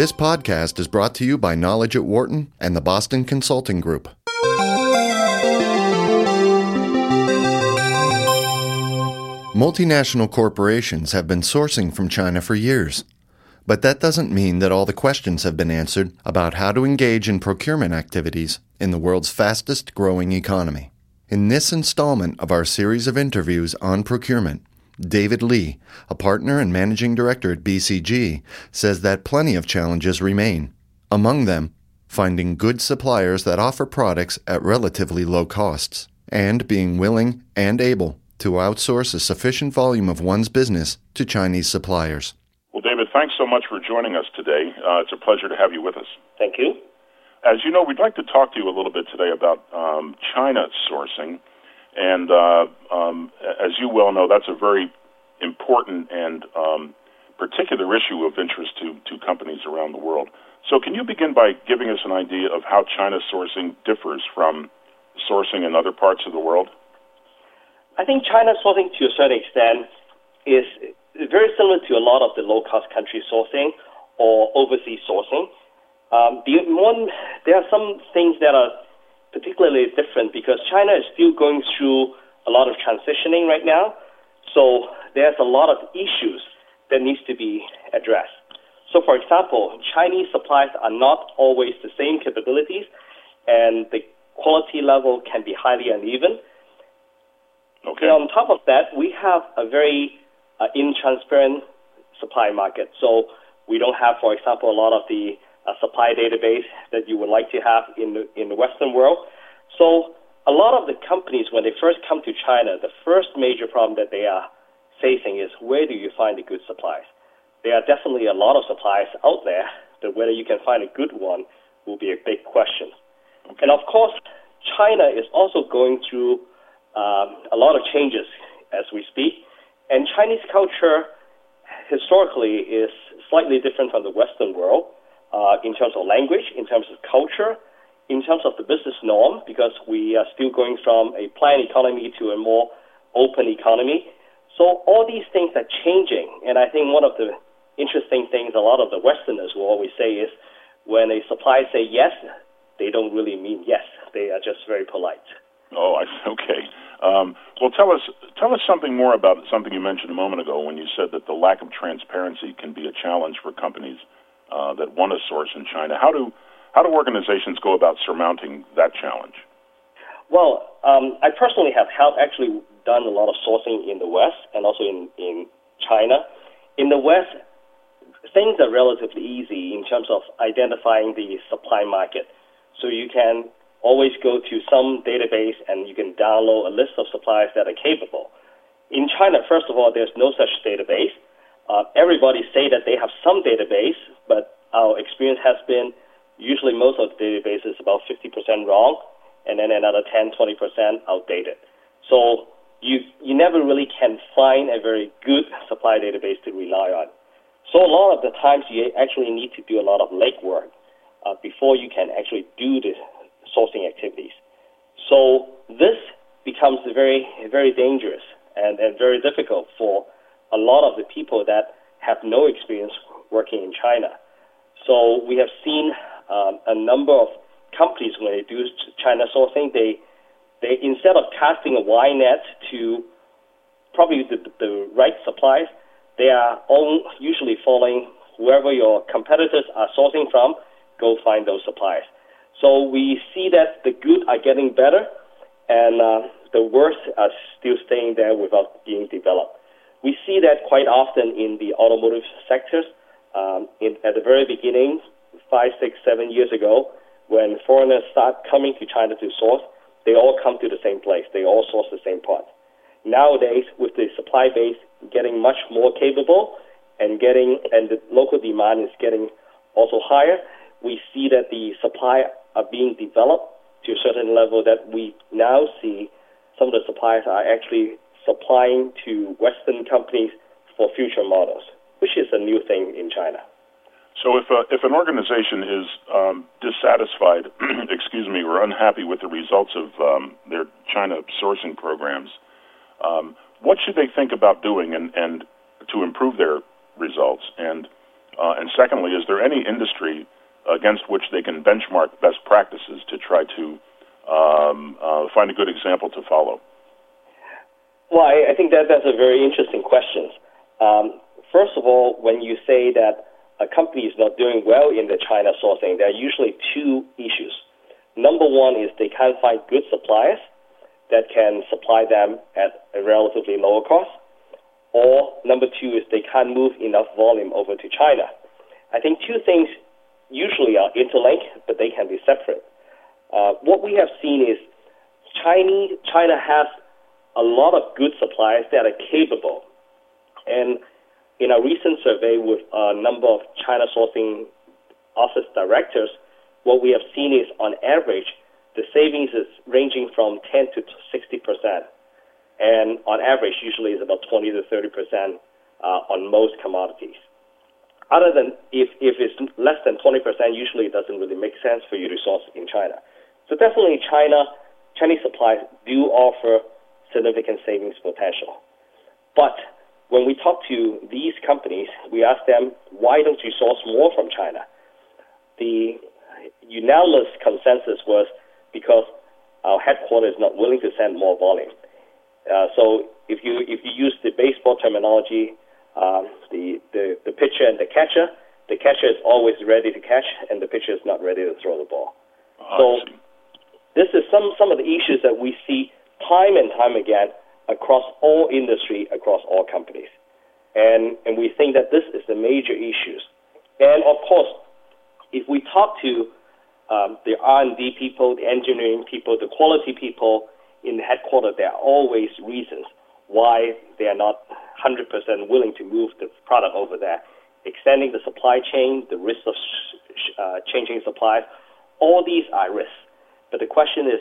This podcast is brought to you by Knowledge at Wharton and the Boston Consulting Group. Multinational corporations have been sourcing from China for years. But that doesn't mean that all the questions have been answered about how to engage in procurement activities in the world's fastest growing economy. In this installment of our series of interviews on procurement, David Lee, a partner and managing director at BCG, says that plenty of challenges remain. Among them, finding good suppliers that offer products at relatively low costs, and being willing and able to outsource a sufficient volume of one's business to Chinese suppliers. Well, David, thanks so much for joining us today. Uh, it's a pleasure to have you with us. Thank you. As you know, we'd like to talk to you a little bit today about um, China sourcing. And uh, um, as you well know, that's a very important and um, particular issue of interest to, to companies around the world. So, can you begin by giving us an idea of how China sourcing differs from sourcing in other parts of the world? I think China sourcing, to a certain extent, is very similar to a lot of the low-cost country sourcing or overseas sourcing. Um, the one, there are some things that are particularly different because China is still going through a lot of transitioning right now. So there's a lot of issues that needs to be addressed. So, for example, Chinese supplies are not always the same capabilities, and the quality level can be highly uneven. Okay. And on top of that, we have a very uh, intransparent supply market. So we don't have, for example, a lot of the uh, supply database that you would like to have in the, in the Western world. So a lot of the companies, when they first come to China, the first major problem that they are facing is where do you find the good supplies? There are definitely a lot of supplies out there, but whether you can find a good one will be a big question. Okay. And of course, China is also going through um, a lot of changes as we speak. And Chinese culture historically is slightly different from the Western world uh, in terms of language, in terms of culture, in terms of the business norm, because we are still going from a planned economy to a more open economy. So all these things are changing, and I think one of the interesting things a lot of the Westerners will always say is when a supplier say yes, they don't really mean yes. They are just very polite. Oh, I, okay. Um, well, tell us tell us something more about something you mentioned a moment ago when you said that the lack of transparency can be a challenge for companies uh, that want to source in China. How do how do organizations go about surmounting that challenge? Well, um, I personally have helped actually done a lot of sourcing in the West and also in, in China. In the West, things are relatively easy in terms of identifying the supply market. So you can always go to some database and you can download a list of suppliers that are capable. In China, first of all, there's no such database. Uh, everybody say that they have some database, but our experience has been usually most of the database is about 50% wrong, and then another 10, 20% outdated. So you you never really can find a very good supply database to rely on. So a lot of the times you actually need to do a lot of legwork uh, before you can actually do the sourcing activities. So this becomes very very dangerous and, and very difficult for a lot of the people that have no experience working in China. So we have seen um, a number of companies when they do China sourcing, they they instead of casting a wide net to probably the, the right supplies, they are all usually following whoever your competitors are sourcing from. Go find those supplies. So we see that the good are getting better, and uh, the worst are still staying there without being developed. We see that quite often in the automotive sectors. Um, in, at the very beginning, five, six, seven years ago, when foreigners start coming to China to source, they all come to the same place. They all source the same parts. Nowadays, with the supply base getting much more capable and getting and the local demand is getting also higher, we see that the supply are being developed to a certain level that we now see some of the suppliers are actually supplying to Western companies for future models, which is a new thing in China. So if a, if an organization is um, dissatisfied, excuse me, or unhappy with the results of um, their China sourcing programs, um, what should they think about doing and, and to improve their results? And Uh, and secondly, is there any industry against which they can benchmark best practices to try to um, uh, find a good example to follow? Well, I, I think that that's a very interesting question. Um, first of all, when you say that a company is not doing well in the China sourcing, there are usually two issues. Number one is they can't find good suppliers that can supply them at a relatively lower cost. Or number two is they can't move enough volume over to China. I think two things usually are interlinked, but they can be separate. Uh, what we have seen is Chinese, China has a lot of good suppliers that are capable. And in a recent survey with a number of China sourcing office directors, what we have seen is on average, the savings is ranging from 10 to 60 percent, and on average, usually is about 20 to 30 percent uh, on most commodities. Other than if, if it's less than 20 percent, usually it doesn't really make sense for you to source in China. So definitely, China Chinese suppliers do offer significant savings potential. But when we talk to these companies, we ask them, why don't you source more from China? The unanimous consensus was because our headquarters is not willing to send more volume. Uh, so if you if you use the baseball terminology, um, the, the the pitcher and the catcher, the catcher is always ready to catch, and the pitcher is not ready to throw the ball. so this is some some of the issues that we see time and time again across all industry, across all companies, and and we think that this is the major issues. And of course, if we talk to um, the R&D people, the engineering people, the quality people in the headquarters, there are always reasons why they are not 100% willing to move the product over there. Extending the supply chain, the risk of uh, changing supplies, all these are risks. But the question is,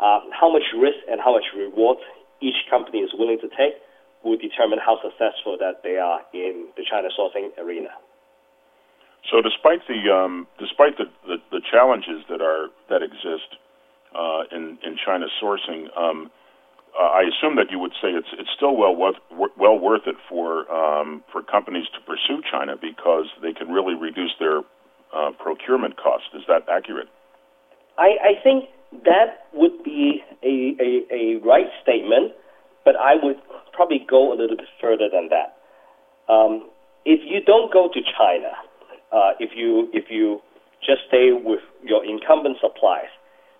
uh, how much risk and how much reward each company is willing to take will determine how successful that they are in the China sourcing arena. So, despite the um, despite the, the, the, challenges that are that exist uh, in in China sourcing, um, uh, I assume that you would say it's it's still well worth well worth it for um, for companies to pursue China because they can really reduce their uh, procurement costs. Is that accurate? I, I think that would be a, a, a right statement, but I would probably go a little bit further than that. Um, if you don't go to China, uh, if you if you just stay with your incumbent suppliers,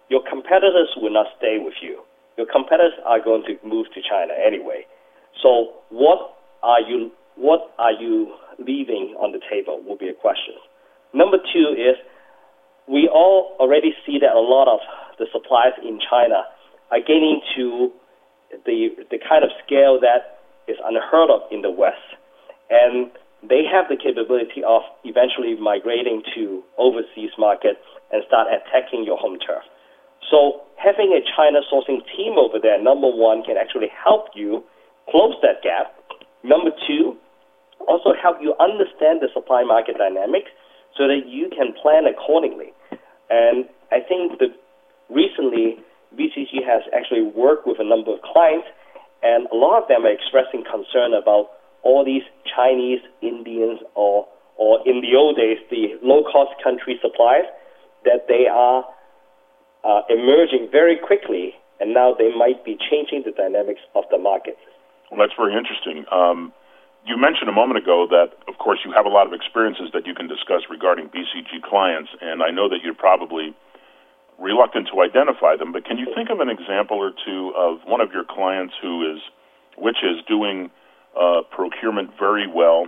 your competitors will not stay with you. Your competitors are going to move to China anyway. So what are you what are you leaving on the table will be a question. Number two is we all already see that a lot of the suppliers in China are getting to the the kind of scale that is unheard of in the West. And they have the capability of eventually migrating to overseas market and start attacking your home turf. So having a China sourcing team over there, number one, can actually help you close that gap. Number two, also help you understand the supply market dynamics so that you can plan accordingly. And I think that recently BCG has actually worked with a number of clients, and a lot of them are expressing concern about all these Chinese, Indians, or or in the old days, the low-cost country suppliers, that they are uh, emerging very quickly, and now they might be changing the dynamics of the market. Well, that's very interesting. Um, you mentioned a moment ago that, of course, you have a lot of experiences that you can discuss regarding BCG clients, and I know that you're probably reluctant to identify them, but can you think of an example or two of one of your clients who is, which is doing uh, procurement very well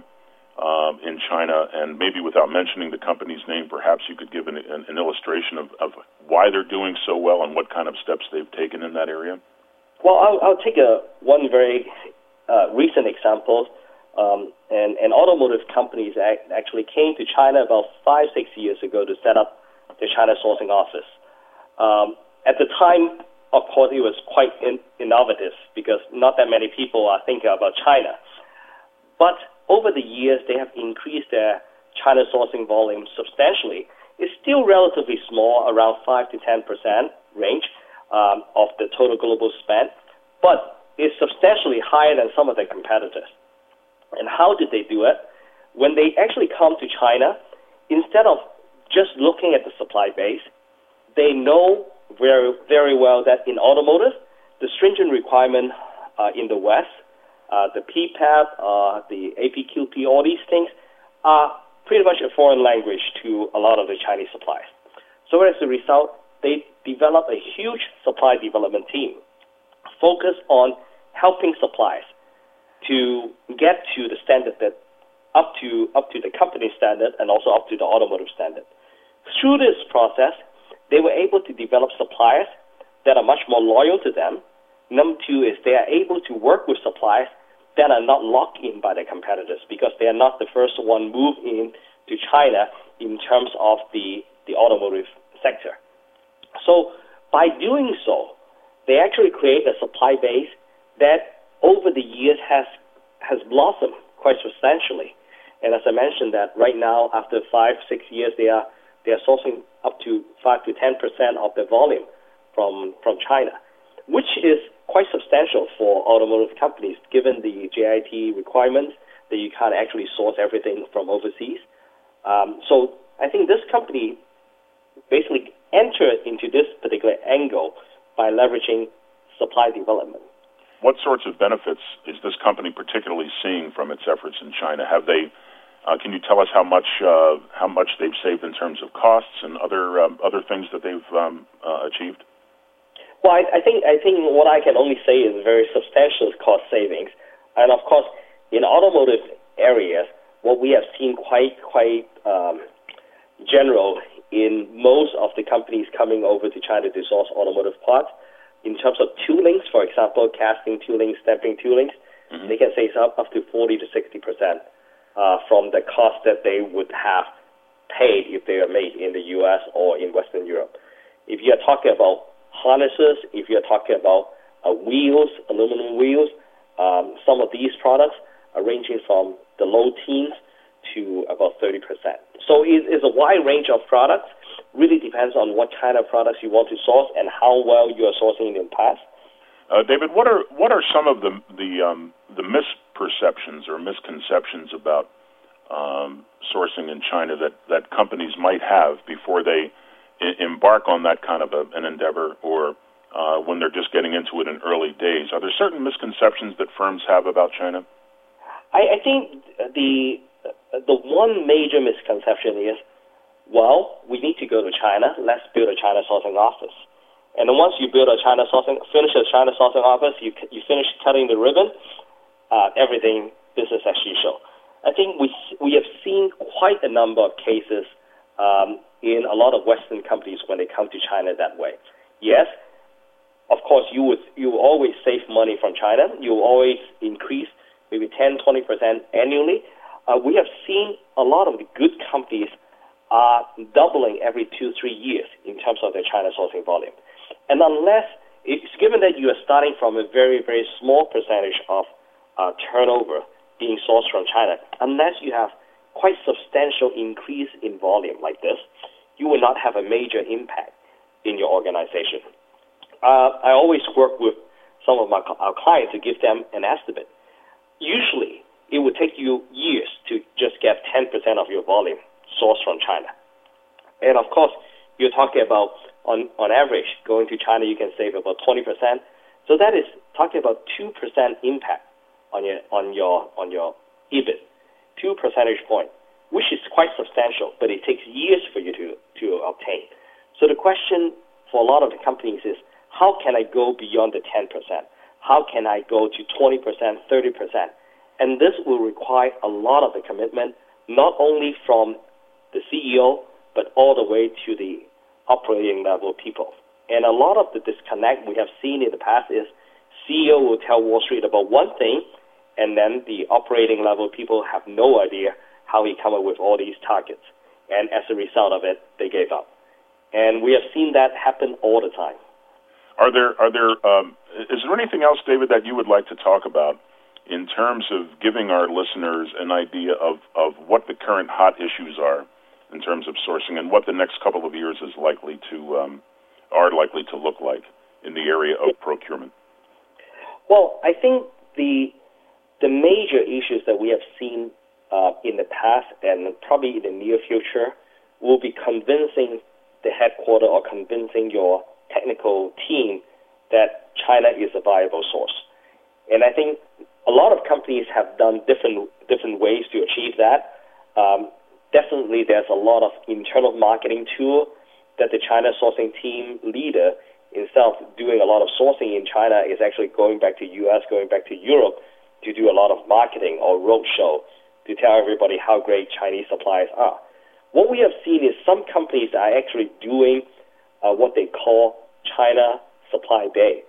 um, in China, and maybe without mentioning the company's name, perhaps you could give an, an, an illustration of, of, why they're doing so well and what kind of steps they've taken in that area. Well, I'll, I'll take a one very uh, recent example. Um, and, and automotive companies actually came to China about five, six years ago to set up the China sourcing office. Um, at the time, of course, it was quite in, innovative because not that many people are thinking about China. But over the years, they have increased their China sourcing volume substantially. It's still relatively small, around 5 to 10 percent range um, of the total global spend, but it's substantially higher than some of their competitors. And how did they do it? when they actually come to China, instead of just looking at the supply base, they know very, very well that in automotive, the stringent requirement uh, in the West, uh, the PPAP, uh, the APQP, all these things are pretty much a foreign language to a lot of the Chinese suppliers. So as a result, they develop a huge supply development team focused on helping suppliers to get to the standard that up to up to the company standard and also up to the automotive standard. Through this process, they were able to develop suppliers that are much more loyal to them. Number two is they are able to work with suppliers that are not locked in by their competitors because they are not the first one move in to China in terms of the, the automotive sector. So by doing so, they actually create a supply base that over the years has has blossomed quite substantially. And as I mentioned, that right now, after five, six years, they are they are sourcing up to five to ten percent of the volume from from China, which is quite substantial for automotive companies, given the JIT requirements that you can't actually source everything from overseas. Um, so I think this company basically entered into this particular angle by leveraging supply development. What sorts of benefits is this company particularly seeing from its efforts in China? Have they uh, can you tell us how much uh, how much they've saved in terms of costs and other um, other things that they've um, uh, achieved? Well, I, I, think I think what I can only say is very substantial cost savings, and of course, in automotive areas, what we have seen quite quite um, general in most of the companies coming over to China to source automotive parts. In terms of toolings, for example, casting toolings, stamping toolings, mm-hmm. they can save up up to forty to sixty percent uh, from the cost that they would have paid if they are made in the U.S. or in Western Europe. If you are talking about harnesses, if you are talking about uh, wheels, aluminum wheels, um, some of these products are ranging from the low teens to about 30%. So it is a wide range of products. Really depends on what kind of products you want to source and how well you are sourcing in the past. Uh, David, what are what are some of the the um, the misperceptions or misconceptions about um, sourcing in China that that companies might have before they I- embark on that kind of a, an endeavor, or uh, when they're just getting into it in early days? Are there certain misconceptions that firms have about China? I, I think the the one major misconception is, well, we need to go to China. Let's build a China sourcing office. And then once you build a China sourcing, finish a China sourcing office, you you finish cutting the ribbon, uh, everything business as usual. I think we we have seen quite a number of cases um, in a lot of Western companies when they come to China that way. Yes, of course you would you always save money from China. You always increase maybe 10, 20 percent annually. Uh, we have seen a lot of the good companies are doubling every two, three years in terms of their China sourcing volume. And unless it's given that you are starting from a very, very small percentage of uh, turnover being sourced from China, unless you have quite substantial increase in volume like this, you will not have a major impact in your organization. Uh, I always work with some of my our clients to give them an estimate. Usually, it would take you years to just get 10% of your volume sourced from China. And of course, you're talking about on, on average, going to China, you can save about 20%. So that is talking about 2% impact on your, on your, on your EBIT, 2 percentage point, which is quite substantial, but it takes years for you to, to obtain. So the question for a lot of the companies is, how can I go beyond the 10%? How can I go to 20%, 30%? And this will require a lot of the commitment, not only from the CEO, but all the way to the operating level people. And a lot of the disconnect we have seen in the past is CEO will tell Wall Street about one thing, and then the operating level people have no idea how he come up with all these targets. And as a result of it, they gave up. And we have seen that happen all the time. Are there are there um, is there anything else, David, that you would like to talk about in terms of giving our listeners an idea of, of what the current hot issues are in terms of sourcing and what the next couple of years is likely to um, are likely to look like in the area of procurement? Well, I think the the major issues that we have seen uh, in the past and probably in the near future will be convincing the headquarter or convincing your technical team that China is a viable source. And I think a lot of companies have done different different ways to achieve that. Um, definitely, there's a lot of internal marketing tool that the China sourcing team leader, instead of doing a lot of sourcing in China, is actually going back to U.S., going back to Europe to do a lot of marketing or roadshow to tell everybody how great Chinese suppliers are. What we have seen is some companies are actually doing uh, what they call China Supply Day.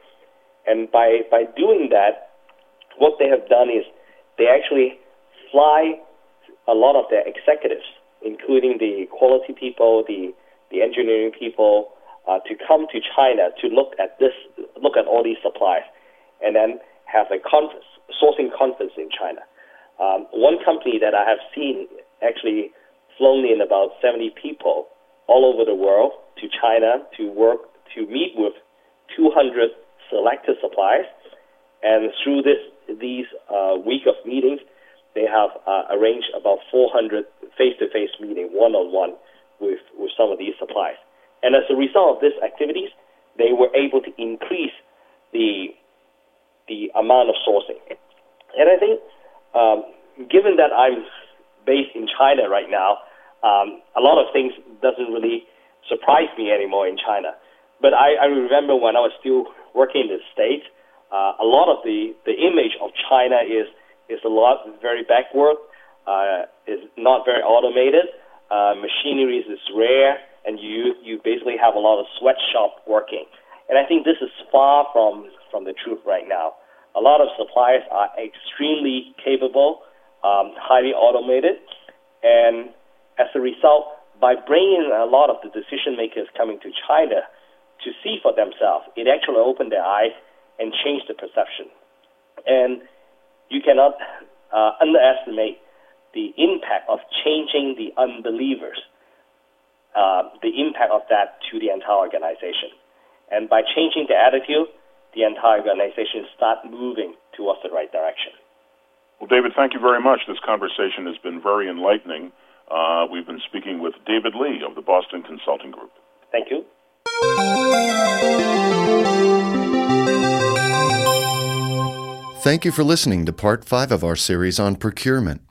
And by, by doing that, what they have done is they actually fly a lot of their executives, including the quality people, the, the engineering people, uh, to come to China to look at this, look at all these supplies, and then have a conference, sourcing conference in China. Um, one company that I have seen actually flown in about 70 people all over the world to China to work to meet with 200 selected suppliers, and through this these uh, week of meetings, they have uh, arranged about 400 face-to-face meeting, one-on-one, with with some of these suppliers. And as a result of these activities, they were able to increase the the amount of sourcing. And I think, um, given that I'm based in China right now, um, a lot of things doesn't really surprise me anymore in China. But I, I remember when I was still working in the States, uh, a lot of the, the image of China is is a lot very backward, uh, is not very automated. Uh, machinery is rare, and you you basically have a lot of sweatshop working. And I think this is far from from the truth right now. A lot of suppliers are extremely capable, um, highly automated, and as a result, by bringing a lot of the decision makers coming to China to see for themselves, it actually opened their eyes and changed the perception. And you cannot uh, underestimate the impact of changing the unbelievers, uh, the impact of that to the entire organization. And by changing the attitude, the entire organization start moving towards the right direction. Well, David, thank you very much. This conversation has been very enlightening. Uh, we've been speaking with David Lee of the Boston Consulting Group. Thank you. Thank you for listening to part five of our series on procurement.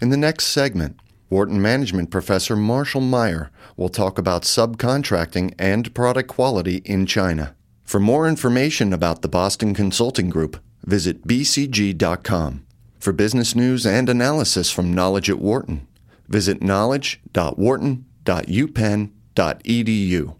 In the next segment, Wharton Management Professor Marshall Meyer will talk about subcontracting and product quality in China. For more information about the Boston Consulting Group, visit bcg.com. For business news and analysis from Knowledge at Wharton, visit knowledge.wharton.upenn.edu.